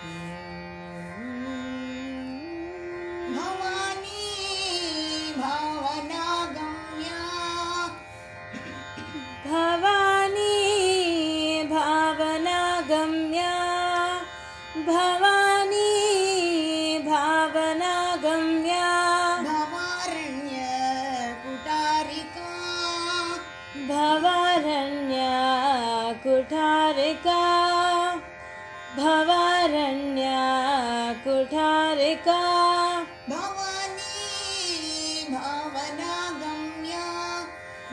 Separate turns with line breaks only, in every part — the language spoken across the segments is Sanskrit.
भवानी भावनागम्या।
भवानी भावनागम्या। भवानी भावनागम्या।
भवारण्य कुटारिका
भवारण्या कुठारिका भवारण्या कुठारिका।
भवानी भावनागम्या।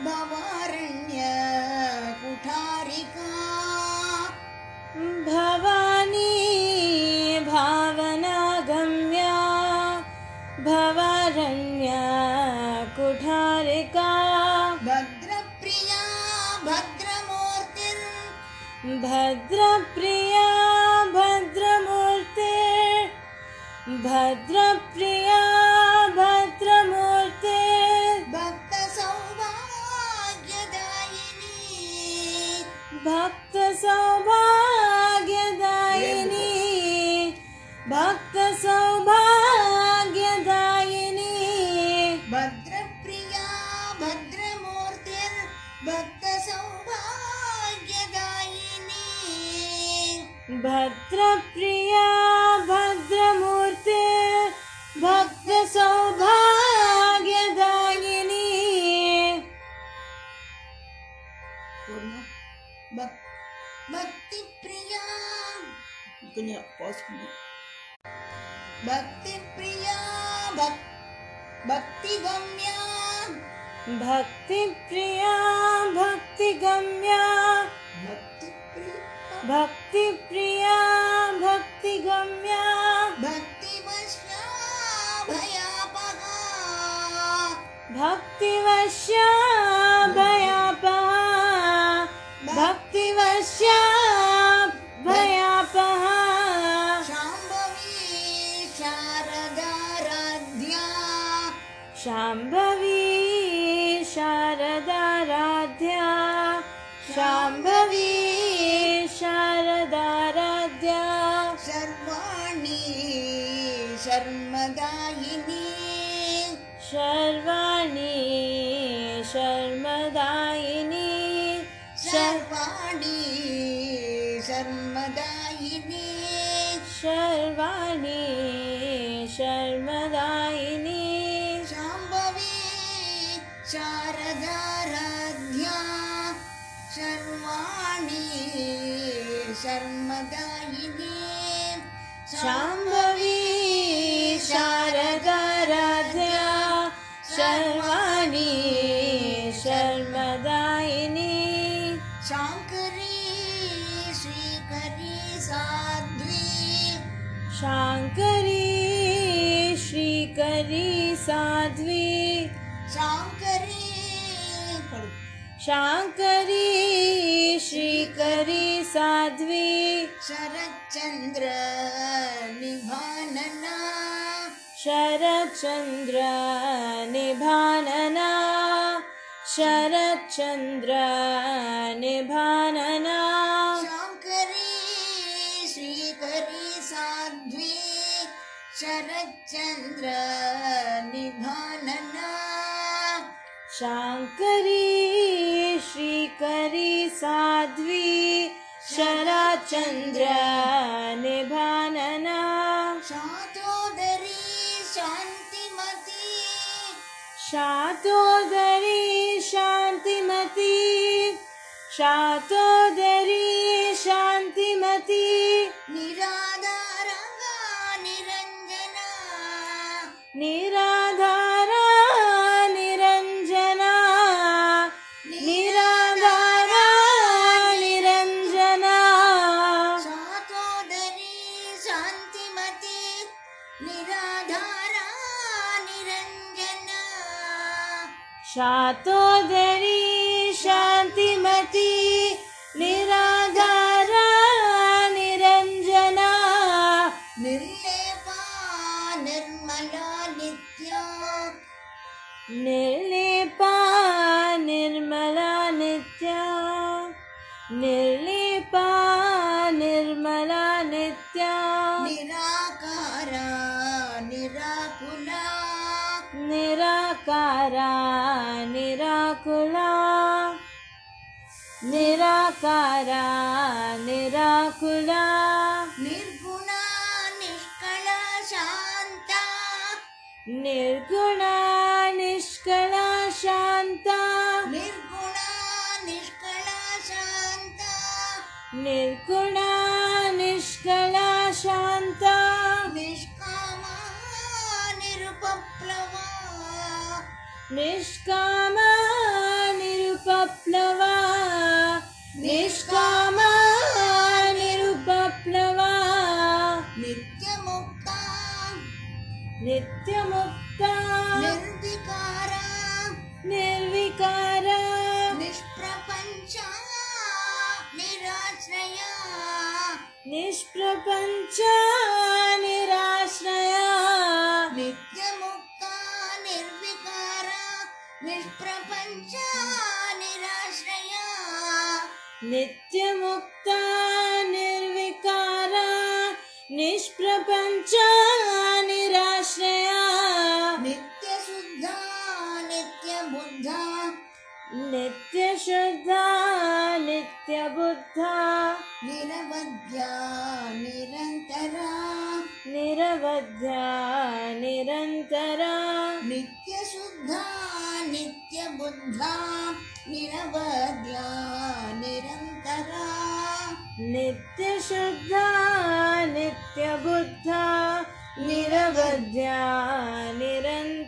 भवारण्य कुठारिका।
भवानी भावनागम्या। भवारण्या कुठारिका।
भद्रप्रिया भद्रमूर्तिर्
भद्रप्रिया भद्रमूर्ते।
भक्तसौभाग्यदायिनी।
भक्तसौभाग्यदायिनी। भक्तसौभाग्यदायिनी
punya
posmu भक्ति प्रिया
भक् भक्ति गम्या भक्ति प्रिया भक्ति गम्या
भक्ति प्रिया
भक्ति
प्रिया भक्ति
गम्या भक्ति
वश्या भयापहा भक्ति वश्या भयापहा
भक्ति वश्या
शाम्भवी शारदाराध्या। शाम्भवी शारदाराध्या।
सर्वाणि शर्मदायिनी।
शर्वाणि शर्मदायिनी strong
शाङ्करी श्रीकरी साध्वी। शरच्चन्द्र निभानना।
शरच्चन्द्र निभानना। शरच्चन्द्र निभानना।
शाङ्करी श्रीकरी साध्वी। शरच्चन्द्र निभानना।
शाङ्करी श्रीकरी साध्वी शरच्चन्द्र निभानना
शातोदरी शान्तिमती
शातोदरी शान्तिमती शातोदरी
निर्मलानित्या। निर्मला नित्या।
निर्मला नित्या। निराकारा निराकुला। निराकारा निराकुला।
निराकारा निराकुला।
निर्गुणा निष्कला
शान्ता निर्गुणा
निष्कला शान्ता
निर्गुण निष्कला
शांता। निष्कामा
निरुपप्लवा। निष्का
नित्यमुक्ता। निर्विकारा।
निर्विकारा। निष्प्रपञ्चा निराश्रया। निष्प्रपञ्चा
निराश्रया। नित्यमुक्ता। निर्विकारा। निष्प्रपञ्चा
निराश्रया। नित्यमुक्ता।
निर्विकारा। निष्प्रपञ्चा नित्यशुद्धा नित्यबुद्धा।
निरवध्या निरन्तरा।
निरवध्या निरन्तरा। नित्यशुद्धा नित्यबुद्धा। निरवध्या
निरन्तरा। नित्यशुद्धा नित्यबुद्धा। निरवध्या
निरन्त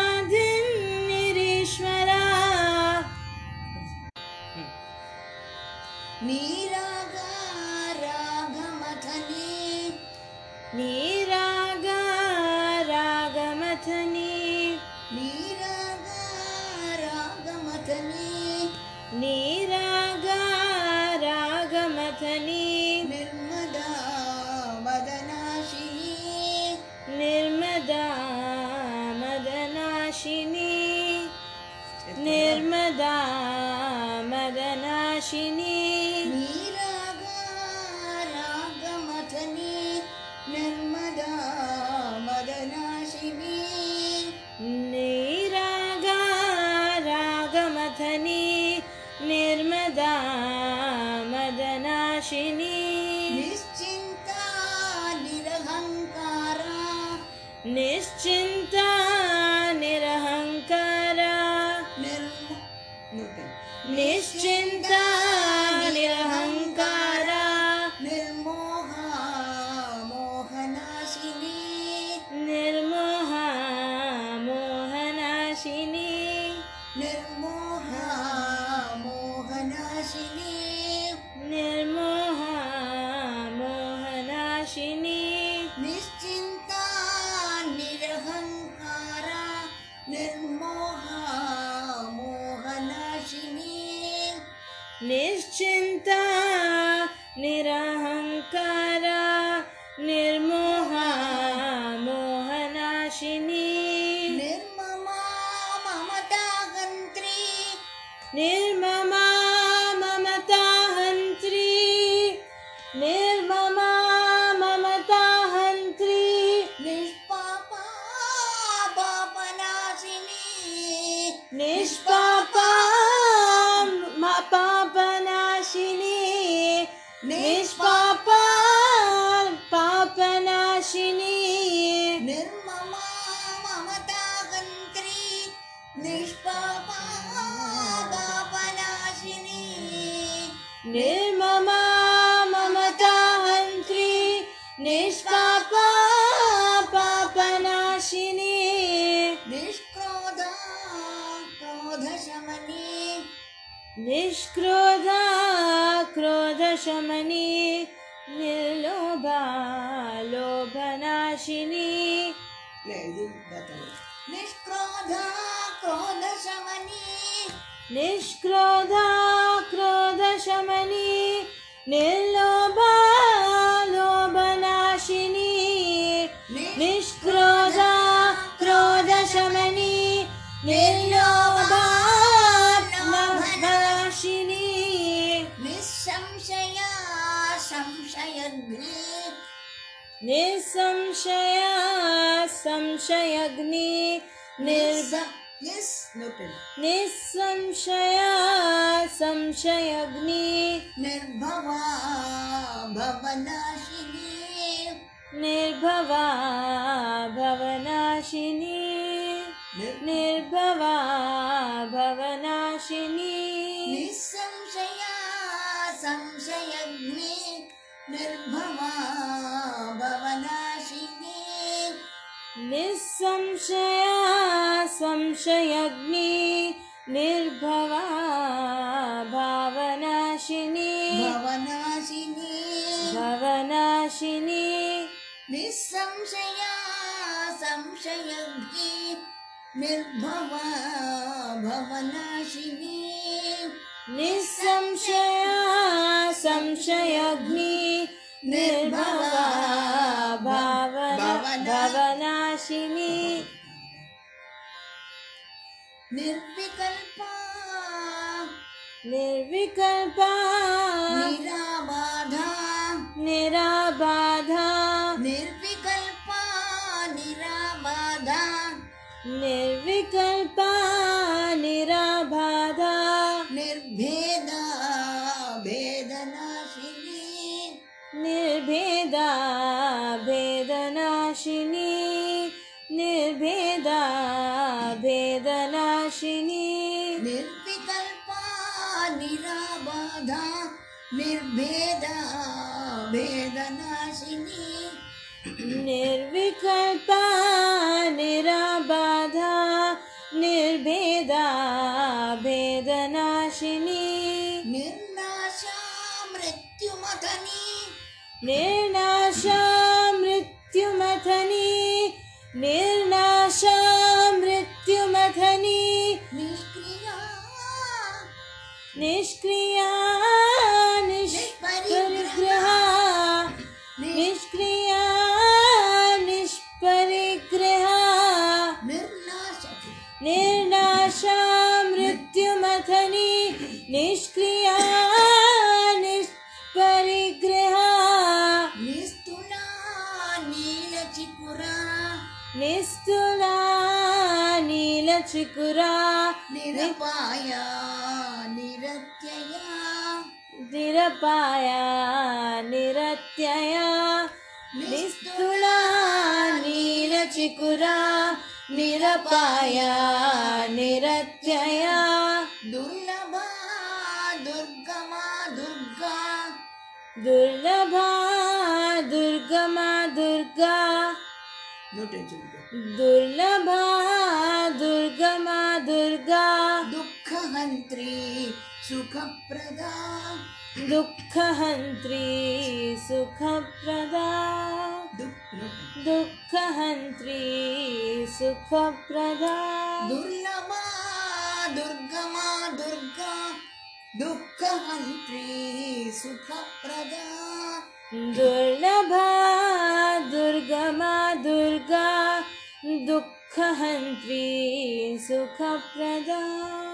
निश्चिन्ता निरहङ्कारा निर्मोहा
मोहनाशिनी। निर्म
ममतान्त्री निर्ममा ममताहन्त्री निर्ममा
ममताहन्त्री पापनाशिनी। निष्पा
निष्क्रोधक्रोध निर्लोभालोभनाशिनी। निष्क्रोधा क्रोधशमनी। निष्क्रोधा क्रोधशमनी। निर्
निसंशया संशयग्नि Yes, noted.
निसंशया संशयग्नि
निर्भवा भवनाशिनी
निर्भवा भवनाशिनी
निसंशया संशयग्नि निर्भवा भावनाशिनी।
भवनाशिनी।
भवनाशिनी। निःसंशया संशयग्नि निर्भवा भवनाशिनी।
निसंशया संशयग्नि निर्भवा भावना भवनाशिनी
निर्विकल्पा।
निर्विकल्पा।
निराबाधा
निराबाधा
निर्विकल्पा। निराबाधा
निर्विकल्पा। निराबाधा
निर्भेदा। भेदनाशिनी।
निर्भेदा। भेदनाशिनी
निर्विकल्पा निराबाधा निर्भेदा भेदनाशिनी। निर्नाशा मृत्युमथनी।
निर्नाशा मृत्युमथनी। निर्नाशा मृत्युमथनी।
निष्क्रिया।
निष्क्रिया निर्नाशा मृत्युमथनी निष्क्रिया निष्परिग्रहा।
निस्तुला नीलचिकुरा।
निस्तुला नीलचिकुरा।
निरपाया निरत्यया।
निरपाया निरत्यया। निस्तुला नीलचिकुरा। निरपाया निरत्यया।
दुर्लभा दुर्गमा दुर्गा।
दुर्लभा दुर्गमा दुर्गा। दुर्लभा दुर्गमा दुर्गा।
दुःखहन्त्री सुखप्रदा।
दुःखहन्त्री सुखप्रदा। दुःखहन्त्री सुखप्रदा।
दुर्लभा दुर्गमा दुर्गा। दुःखहन्त्री सुखप्रदा।
दुर्लभा दुर्गमा दुर्गा। दुःखहन्त्री सुखप्रदा।